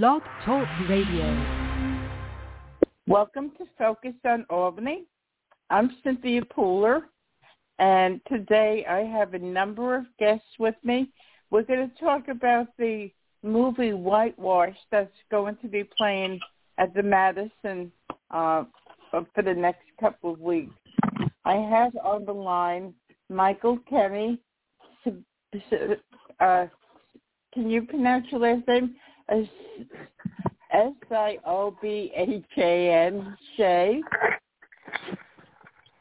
Blog Talk Radio. Welcome to Focus on Albany. I'm Cynthia Pooler, and today I have a number of guests with me. We're going to talk about the movie Whitewash that's going to be playing at the Madison uh, for the next couple of weeks. I have on the line Michael Kennedy. Uh, can you pronounce your last name? S I O B H A N Shea.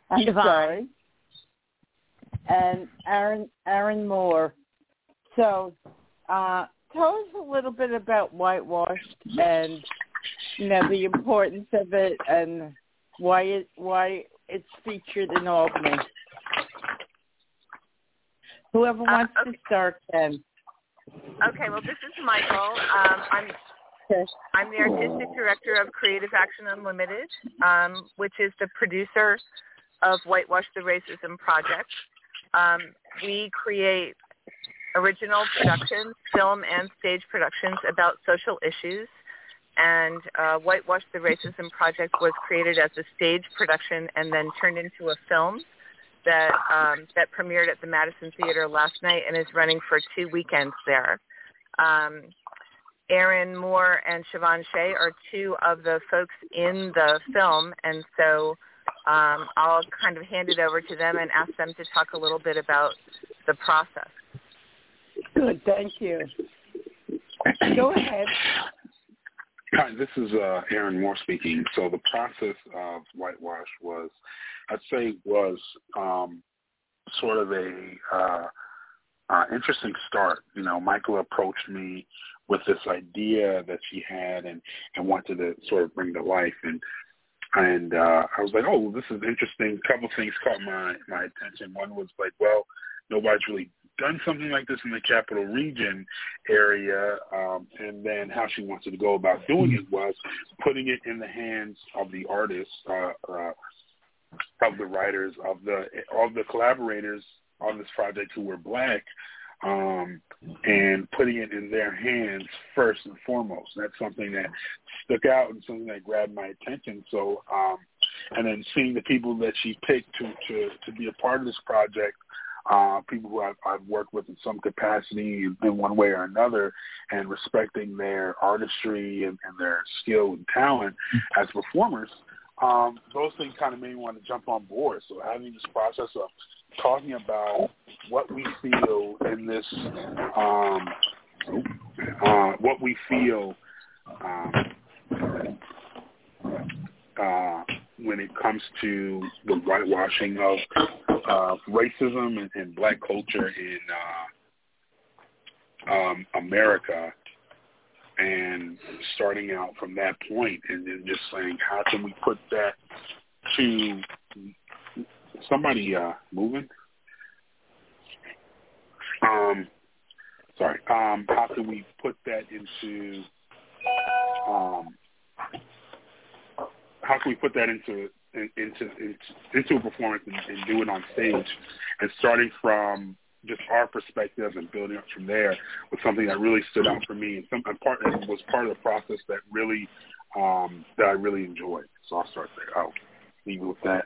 I'm Siobhan. sorry. And Aaron Aaron Moore. So, uh, tell us a little bit about whitewashed and you know the importance of it and why it why it's featured in Albany. Whoever Uh, wants okay. to start can. Okay, well, this is Michael. Um, I'm I'm the artistic director of Creative Action Unlimited, um, which is the producer of Whitewash the Racism Project. Um, we create original productions, film and stage productions about social issues. And uh, Whitewash the Racism Project was created as a stage production and then turned into a film that um, that premiered at the Madison Theater last night and is running for two weekends there. Um, Aaron Moore and Siobhan Shea are two of the folks in the film, and so um, I'll kind of hand it over to them and ask them to talk a little bit about the process. Good, thank you. Go ahead. Hi, this is uh, Aaron Moore speaking. So the process of whitewash was, I'd say, was um, sort of a uh, uh, interesting start. You know, Michael approached me with this idea that she had and, and wanted to sort of bring to life, and and uh, I was like, oh, this is interesting. A couple of things caught my my attention. One was like, well, nobody's really done something like this in the capital region area, um, and then how she wanted to go about doing it was putting it in the hands of the artists, uh, uh, of the writers, of the of the collaborators on this project who were black, um, and putting it in their hands first and foremost. That's something that stuck out and something that grabbed my attention. So, um, and then seeing the people that she picked to to to be a part of this project uh, people who I've, I've worked with in some capacity in, one way or another, and respecting their artistry and, and their skill and talent as performers, um, those things kind of made me want to jump on board. So having this process of talking about what we feel in this, um, uh, what we feel um, uh, when it comes to the whitewashing of uh, racism and, and black culture in uh, um, America, and starting out from that point, and then just saying, how can we put that to somebody uh, moving? Um, sorry. Um, how can we put that into um, how can we put that into in, into, into into a performance and, and do it on stage, and starting from just our perspective and building up from there was something that really stood out for me and some and part and was part of the process that really um, that I really enjoyed. So I'll start there. I'll leave it with that.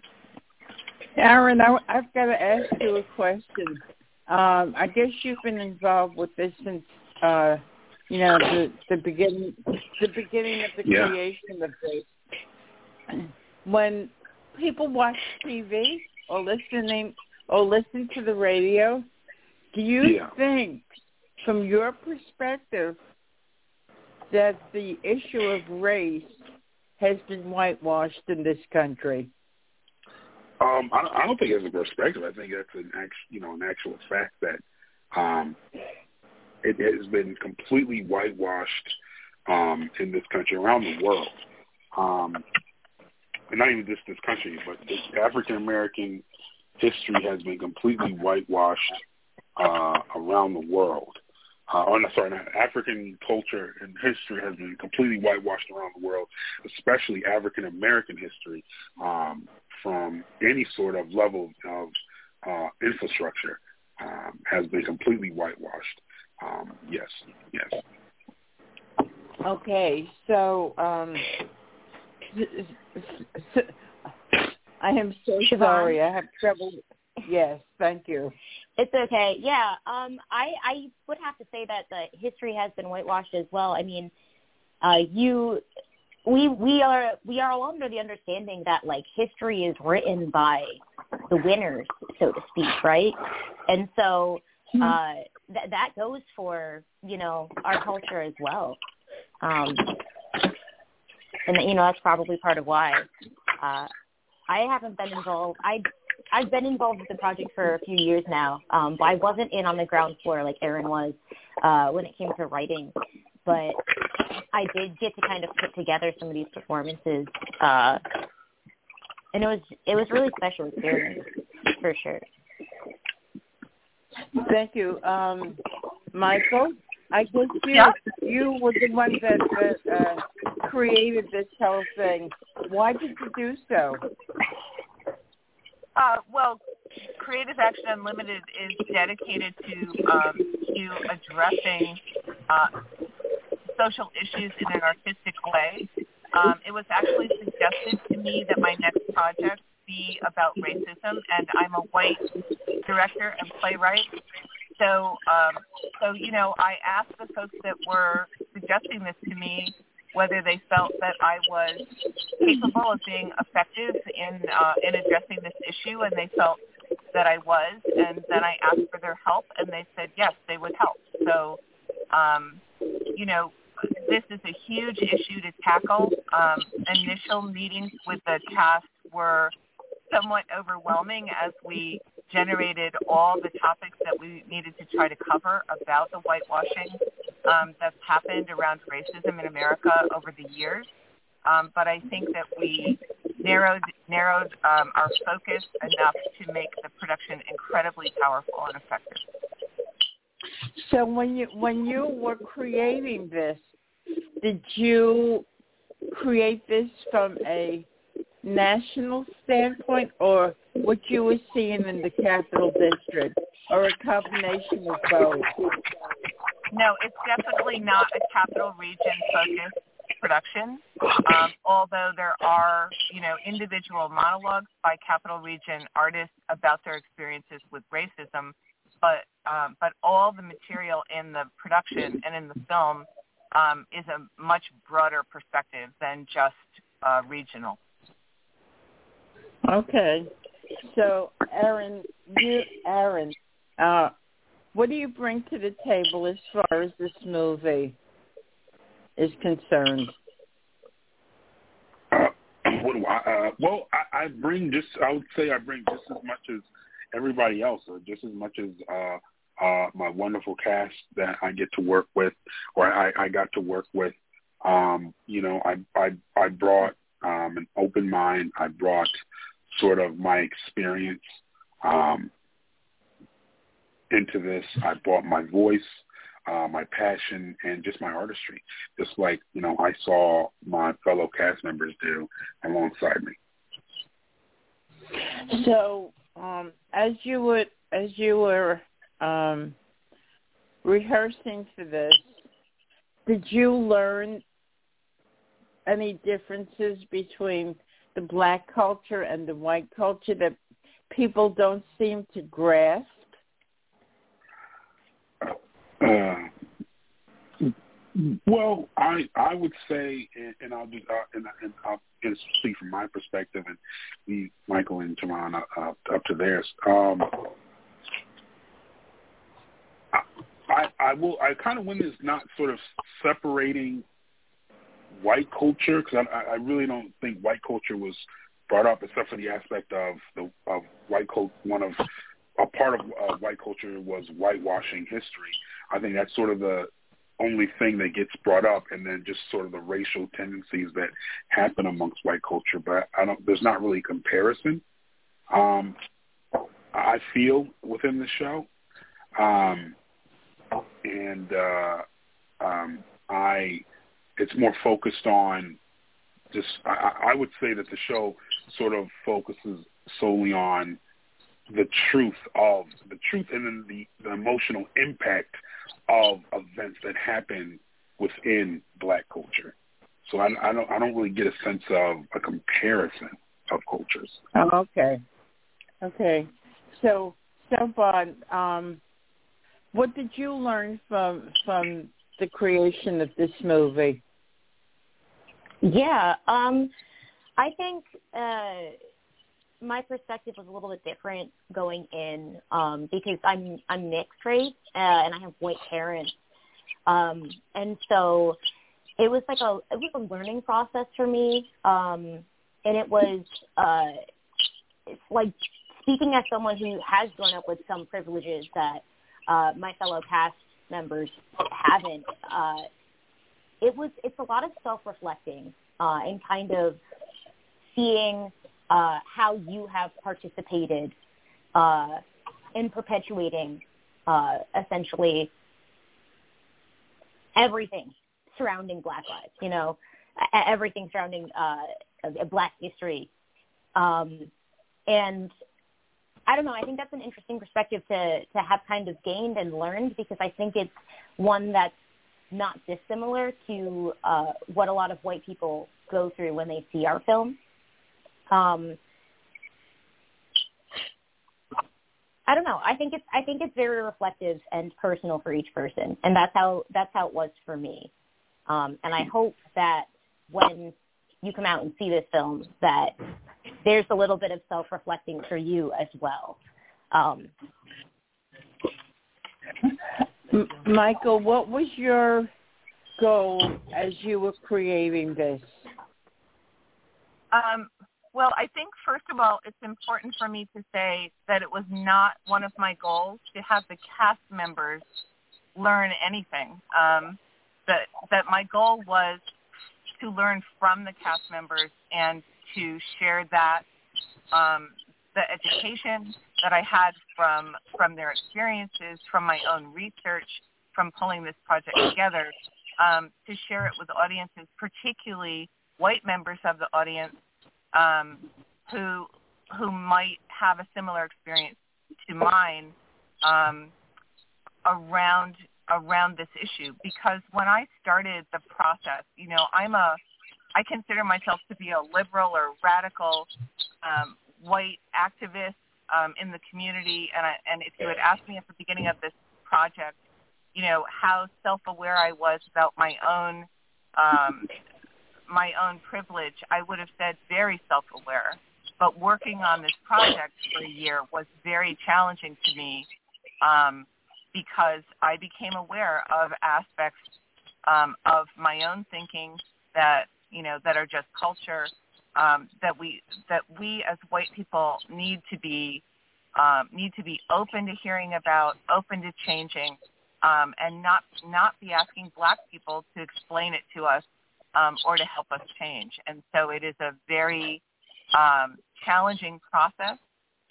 Aaron, I, I've got to ask you a question. Um, I guess you've been involved with this since, uh, you know, the, the beginning, the beginning of the Yeah. creation of this. When people watch TV or listening or listen to the radio, do you Yeah. think, from your perspective, that the issue of race has been whitewashed in this country? Um, I, don't- I don't think it's a perspective. I think that's an act, you know, an actual fact that um, it has been completely whitewashed um, in this country, around the world, um, and not even just this country, but African American history has been completely whitewashed uh, around the world. Uh, oh, no, sorry, not African culture and history has been completely whitewashed around the world, especially African American history. Um, from any sort of level of uh, infrastructure um, has been completely whitewashed. Um, yes, yes. Okay, so um, I am so Siobhan? sorry. I have trouble. Yes, thank you. It's okay. Yeah. Um I I would have to say that the history has been whitewashed as well. I mean, uh you we we are we are all under the understanding that like history is written by the winners, so to speak, right? And so uh that that goes for, you know, our culture as well. Um and you know, that's probably part of why uh I haven't been involved. I I've been involved with the project for a few years now, um, but I wasn't in on the ground floor like Aaron was uh, when it came to writing. But I did get to kind of put together some of these performances, uh, and it was it was really special experience for sure. Thank you, um, Michael. I guess you Yeah. you were the one that, that uh, created this whole thing. Why did you do so? Uh, well, Creative Action Unlimited is dedicated to um, to addressing uh, social issues in an artistic way. Um, it was actually suggested to me that my next project be about racism, and I'm a white director and playwright. So, um, so you know, I asked the folks that were suggesting this to me whether they felt that I was capable of being effective in uh, in addressing this issue, and they felt that I was. And then I asked for their help, and they said yes, they would help. So, um, you know, this is a huge issue to tackle. Um, initial meetings with the cast were somewhat overwhelming as we generated all the topics that we needed to try to cover about the whitewashing um, that's happened around racism in America over the years. Um, but I think that we narrowed narrowed um, our focus enough to make the production incredibly powerful and effective. So when you when you were creating this, did you create this from a national standpoint or what you were seeing in the capital district or a combination of both? No, it's definitely not a capital region focused production. Um, although there are, you know, individual monologues by capital region artists about their experiences with racism, but um, but all the material in the production and in the film um, is a much broader perspective than just uh, regional. Okay. So Aaron, you Aaron, uh, what do you bring to the table as far as this movie is concerned? Uh, what do I? Uh, well, I, I bring just. I would say I bring just as much as everybody else, or just as much as uh, uh, my wonderful cast that I get to work with, or I, I got to work with. Um, you know, I I, I brought um, an open mind. I brought sort of my experience um, into this. I brought my voice, uh, my passion, and just my artistry, just like you know I saw my fellow cast members do alongside me. So, um, as you would, as you were um, rehearsing for this, did you learn any differences between the black culture and the white culture that people don't seem to grasp? Uh, well, I I would say, and, and I'll just uh, and, and I'll speak from my perspective, and leave Michael and Teron uh, up to theirs. Um, I, I will I kind of win this not sort of separating white culture because I, I really don't think white culture was brought up except for the aspect of the of white culture. One of a part of uh, white culture was whitewashing history. I think that's sort of the only thing that gets brought up, and then just sort of the racial tendencies that happen amongst white culture. But I don't. There's not really comparison. Um, I feel within the show, um, and uh, um, I. It's more focused on just. I, I would say that the show sort of focuses solely on the truth of the truth and then the, the emotional impact of events that happen within black culture. So I, I don't I don't really get a sense of a comparison of cultures. Oh, okay, okay. So so Bon, um, what did you learn from from the creation of this movie? Yeah, um, I think uh, my perspective was a little bit different going in um, because I'm I'm mixed race uh, and I have white parents, um, and so it was like a it was a learning process for me, um, and it was uh, like speaking as someone who has grown up with some privileges that uh, my fellow cast members haven't. Uh, it was it's a lot of self reflecting uh, and kind of seeing uh, how you have participated uh, in perpetuating uh, essentially everything surrounding Black lives, you know, everything surrounding uh, Black history. Um, and I don't know, I think that's an interesting perspective to, to have kind of gained and learned because I think it's one that's not dissimilar to uh, what a lot of white people go through when they see our film. Um, I don't know. I think it's I think it's very reflective and personal for each person, and that's how that's how it was for me. Um, and I hope that when you come out and see this film, that there's a little bit of self-reflecting for you as well. Um, Michael, what was your goal as you were creating this? Um, well, I think first of all, it's important for me to say that it was not one of my goals to have the cast members learn anything. Um, that that my goal was to learn from the cast members and to share that um, the education that I had from from their experiences, from my own research, from pulling this project together, um, to share it with audiences, particularly white members of the audience um, who who might have a similar experience to mine um, around around this issue. Because when I started the process, you know, I'm a I consider myself to be a liberal or radical um, white activist um, in the community. And, I, and if you had asked me at the beginning of this project, you know, how self-aware I was about my own um, my own privilege, I would have said very self-aware. But working on this project for a year was very challenging to me um, because I became aware of aspects um, of my own thinking that you know that are just culture um, that we that we as white people need to be um, need to be open to hearing about, open to changing, um, and not not be asking black people to explain it to us um, or to help us change. And so it is a very um, challenging process,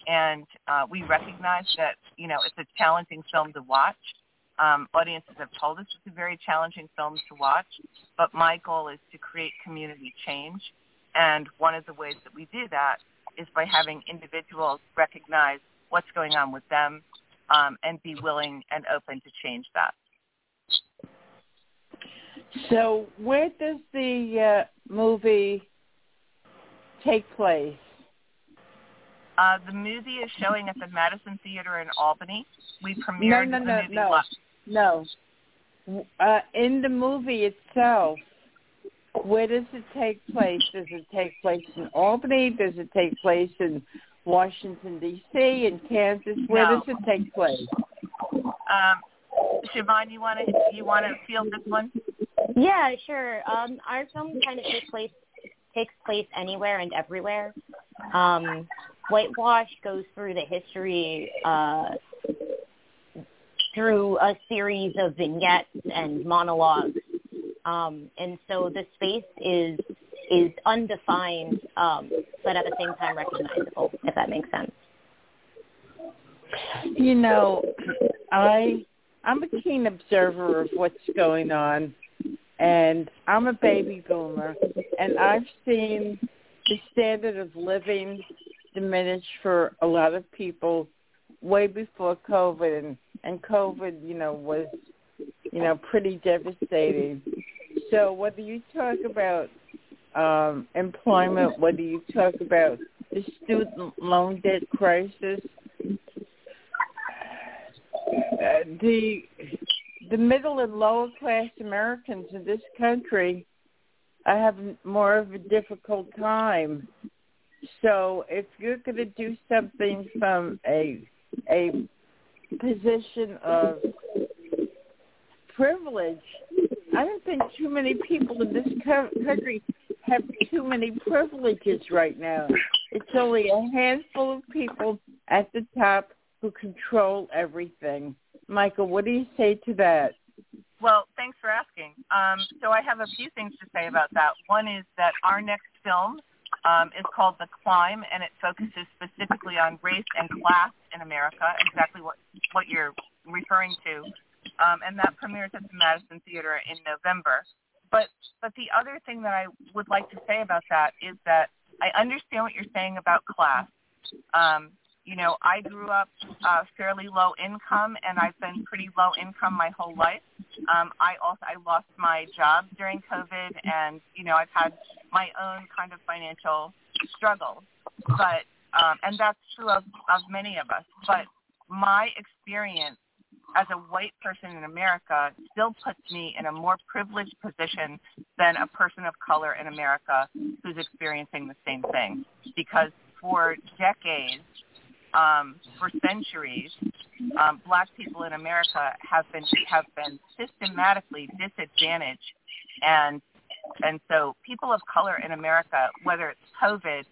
and uh, we recognize that you know it's a challenging film to watch. Um, audiences have told us it's a very challenging film to watch, but my goal is to create community change. And one of the ways that we do that is by having individuals recognize what's going on with them um, and be willing and open to change that. So where does the uh, movie take place? Uh, the movie is showing at the Madison Theater in Albany. We premiered no, no, the movie no, last. No. Uh, in the movie itself, where does it take place? Does it take place in Albany? Does it take place in Washington D.C. in Kansas? Where No. does it take place? Um, Siobhan, you want to you want to field this one? Yeah, sure. Um, our film kind of takes place takes place anywhere and everywhere. Um, Whitewash goes through the history uh, through a series of vignettes and monologues, um, and so the space is is undefined, um, but at the same time recognizable. If that makes sense. You know, I I'm a keen observer of what's going on, and I'm a baby boomer, and I've seen the standard of living diminish for a lot of people way before COVID, and and COVID, you know, was you know, pretty devastating. So whether you talk about um, employment, whether you talk about the student loan debt crisis, uh, the the middle and lower class Americans in this country I have more of a difficult time. So if you're going to do something from a a position of privilege, I don't think too many people in this country have too many privileges right now. It's only a handful of people at the top who control everything. Michael, what do you say to that? Well, thanks for asking. Um, so I have a few things to say about that. One is that our next film um, is called The Climb, and it focuses specifically on race and class in America, exactly what, what you're referring to. Um, and that premieres at the Madison Theater in November. But, but the other thing that I would like to say about that is that I understand what you're saying about class. Um, you know, I grew up uh, fairly low income, and I've been pretty low income my whole life. Um, I also I lost my job during COVID, and you know, I've had my own kind of financial struggles. But um, and that's true of, of many of us. But my experience as a white person in America still puts me in a more privileged position than a person of color in America who's experiencing the same thing. Because for decades, um, for centuries, um, black people in America have been have been systematically disadvantaged, and and so people of color in America, whether it's COVID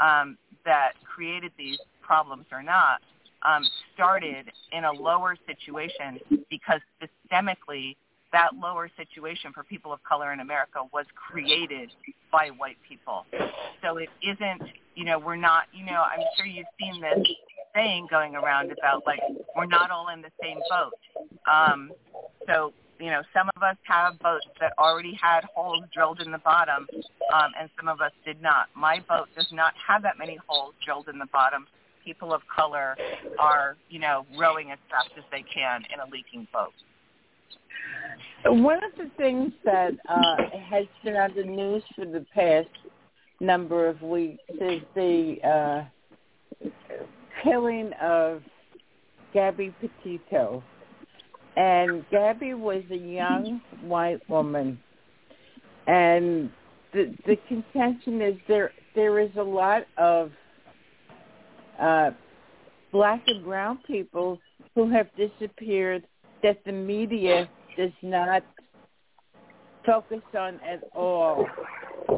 um, that created these problems or not, um, started in a lower situation because systemically that lower situation for people of color in America was created by white people. So it isn't, you know, we're not, you know, I'm sure you've seen this saying going around about like we're not all in the same boat. Um, so you know, some of us have boats that already had holes drilled in the bottom, um, and some of us did not. My boat does not have that many holes drilled in the bottom. People of color are, you know, rowing as fast as they can in a leaking boat. One of the things that uh, has been on the news for the past number of weeks is the uh, killing of Gabby Petito. And Gabby was a young white woman. And the the contention is there there is a lot of uh, black and brown people who have disappeared that the media does not focus on at all.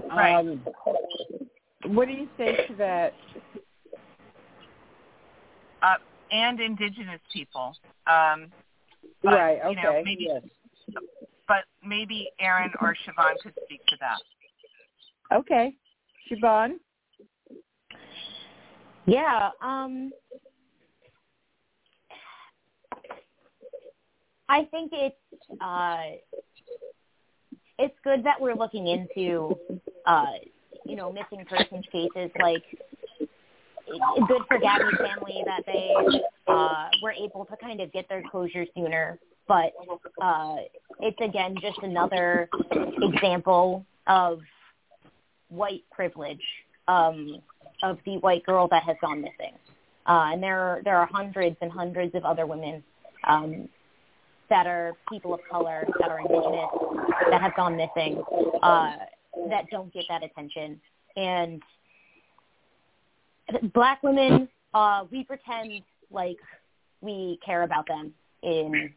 Right. Um, what do you say to that? Uh, and indigenous people. Um, but, right. Okay. You know, maybe, yes. But maybe Aaron or Siobhan could speak to that. Okay, Siobhan. Yeah. Um, I think it's uh, it's good that we're looking into uh, you know missing persons cases like good for Gabby's family that they were able to kind of get their closure sooner. But uh, it's again just another example of white privilege um, of the white girl that has gone missing. Uh, and there are, there are hundreds and hundreds of other women um, that are people of color, that are indigenous, that have gone missing, uh, that don't get that attention. And black women, uh, we pretend like we care about them in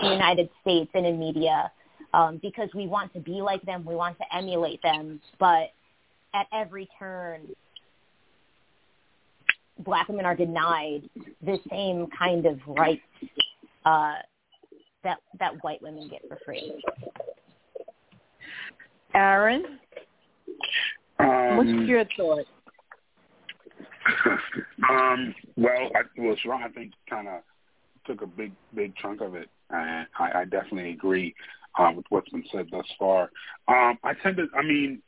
the United States and in media um, because we want to be like them, we want to emulate them, but at every turn, black women are denied the same kind of rights uh, that that white women get for free. Aaron, Um, what's your thought? um, well, I, well, Sharon, I think kind of took a big, big chunk of it, and I, I definitely agree uh, with what's been said thus far. Um, I tend to, I mean,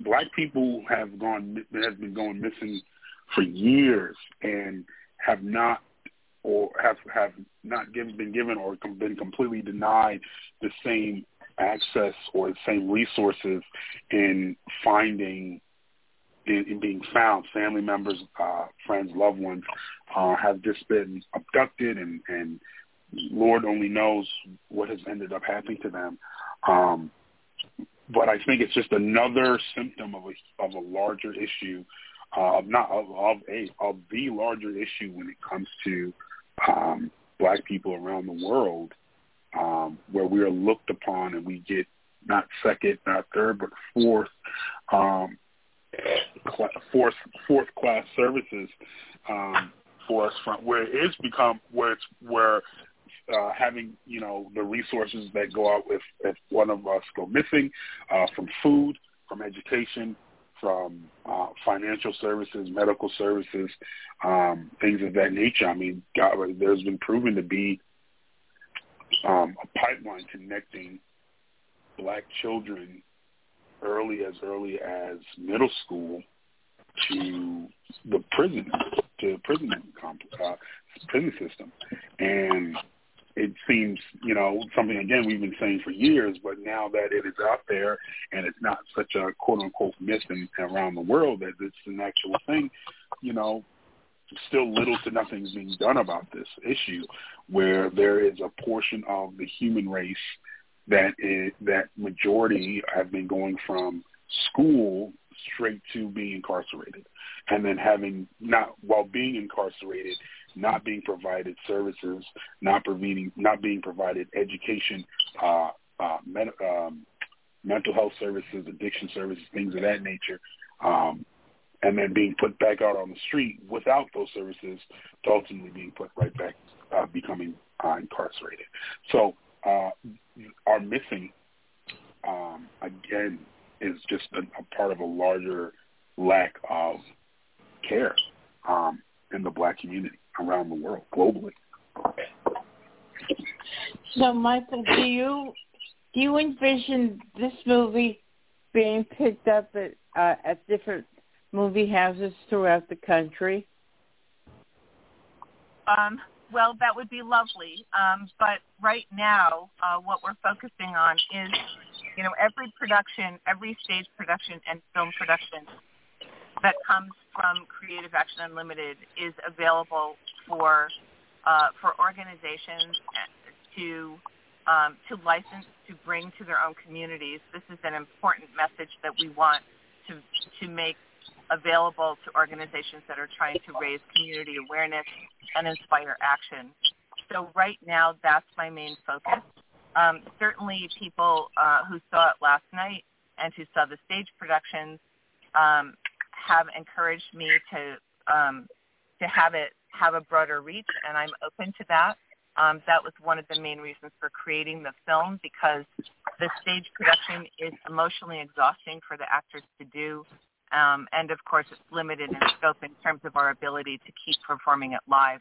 black people have gone, have been going missing for years, and have not or have have not given, been given or been completely denied the same access or the same resources in finding in, in being found. Family members, uh, friends, loved ones uh, have just been abducted, and, and Lord only knows what has ended up happening to them. Um, but I think it's just another symptom of a of a larger issue, uh, not of, of a of the larger issue when it comes to um, black people around the world, um, where we are looked upon and we get not second, not third, but fourth, um, fourth, fourth class services um, for us from where it's become where it's where uh, having you know the resources that go out if if one of us go missing, uh, from food, from education, from uh, financial services, medical services, um, things of that nature. I mean, God, there's been proven to be um, a pipeline connecting black children early as early as middle school to the prison, to the prison uh, prison system, and it seems, you know, something again we've been saying for years, but now that it is out there and it's not such a quote unquote myth around the world that it's an actual thing, you know, still little to nothing is being done about this issue where there is a portion of the human race that is, that majority have been going from school straight to being incarcerated and then having not while being incarcerated not being provided services, not providing, not being provided education, uh, uh, med- um, mental health services, addiction services, things of that nature, um, and then being put back out on the street without those services, to ultimately being put right back, uh, becoming uh, incarcerated. So uh, our missing, um, again, is just a, a part of a larger lack of care um, in the black community around the world, globally. So, Michael, do you do you envision this movie being picked up at uh, at different movie houses throughout the country? Um, well, that would be lovely. Um, but right now, uh, what we're focusing on is, you know, every production, every stage production and film production that comes from Creative Action Unlimited is available for uh, for organizations to um, to license to bring to their own communities. This is an important message that we want to to make available to organizations that are trying to raise community awareness and inspire action. So right now, that's my main focus. Um, certainly, people uh, who saw it last night and who saw the stage productions um, have encouraged me to um, to have it have a broader reach, and I'm open to that. Um, that was one of the main reasons for creating the film because the stage production is emotionally exhausting for the actors to do. Um, and of course, it's limited in scope in terms of our ability to keep performing it live,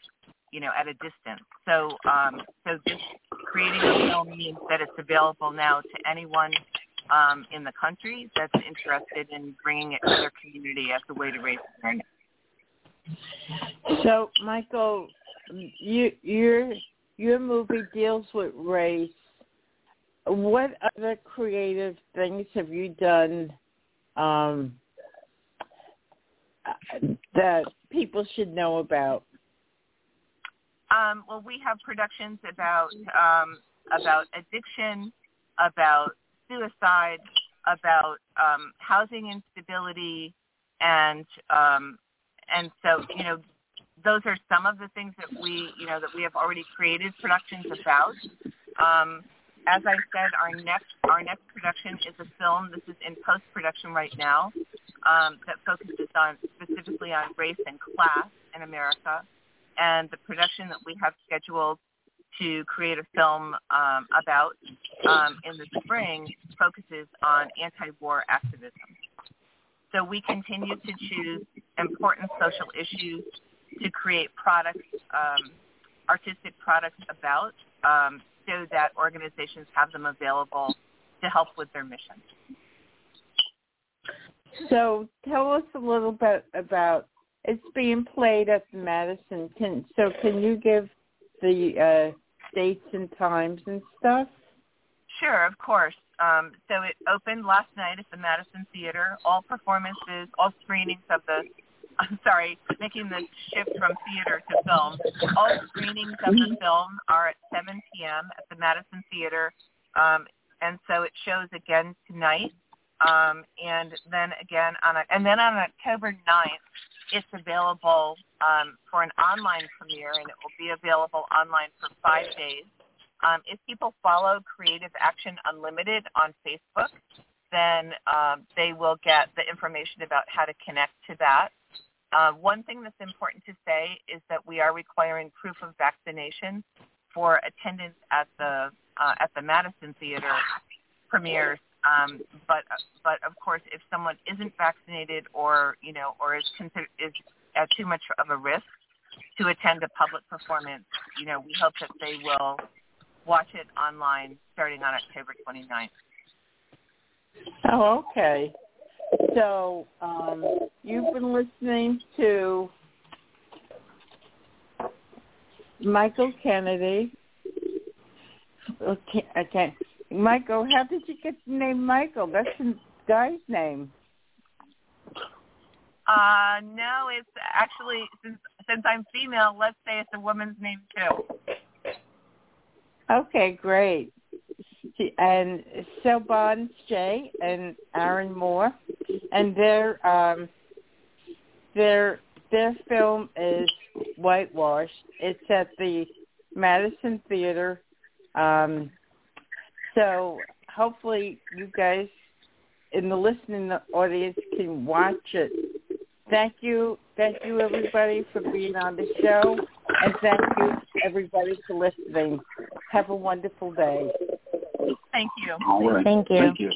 you know, at a distance. So, um, so this creating a film means that it's available now to anyone um, in the country that's interested in bringing it to their community as a way to raise awareness. So, Michael, you, your your movie deals with race. What other creative things have you done um, that people should know about? Um, well, we have productions about um, about addiction, about suicide, about um, housing instability, and um, and so you know those are some of the things that we you know that we have already created productions about. As I said, our next our next production is a film. This is in post production right now um, that focuses on specifically on race and class in America. And the production that we have scheduled to create a film um, about um, in the spring focuses on anti-war activism. So we continue to choose important social issues to create products, um, artistic products about, um, so that organizations have them available to help with their mission. So tell us a little bit about it's being played at the Madison. Can so can you give the uh, dates and times and stuff? Sure, of course. Um, so it opened last night at the Madison Theater. All performances, all screenings of the I'm sorry, making the shift from theater to film. All screenings of the film are at 7 p.m. at the Madison Theater, um, and so it shows again tonight, um, and then again on a, and then on October 9th, it's available um, for an online premiere, and it will be available online for five days. Um, if people follow Creative Action Unlimited on Facebook, then um, they will get the information about how to connect to that. Uh, one thing that's important to say is that we are requiring proof of vaccination for attendance at the uh, at the Madison Theater premieres. Um, but but of course, if someone isn't vaccinated or you know or is consider, is at too much of a risk to attend a public performance, you know, we hope that they will watch it online starting on October 29th. Oh, okay. So um, you've been listening to Michael Kennedy. Okay, okay. Michael, how did you get the name Michael? That's a guy's name. Uh, no, it's actually since since I'm female, let's say it's a woman's name too. Okay, great. And Selbon's Jay and Aaron Moore, and their um, their their film is Whitewash. It's at the Madison Theater. Um, so hopefully you guys in the listening audience can watch it. Thank you. Thank you everybody for being on the show and thank you everybody for listening. Have a wonderful day. Thank you. All right. Thank you. Thank you.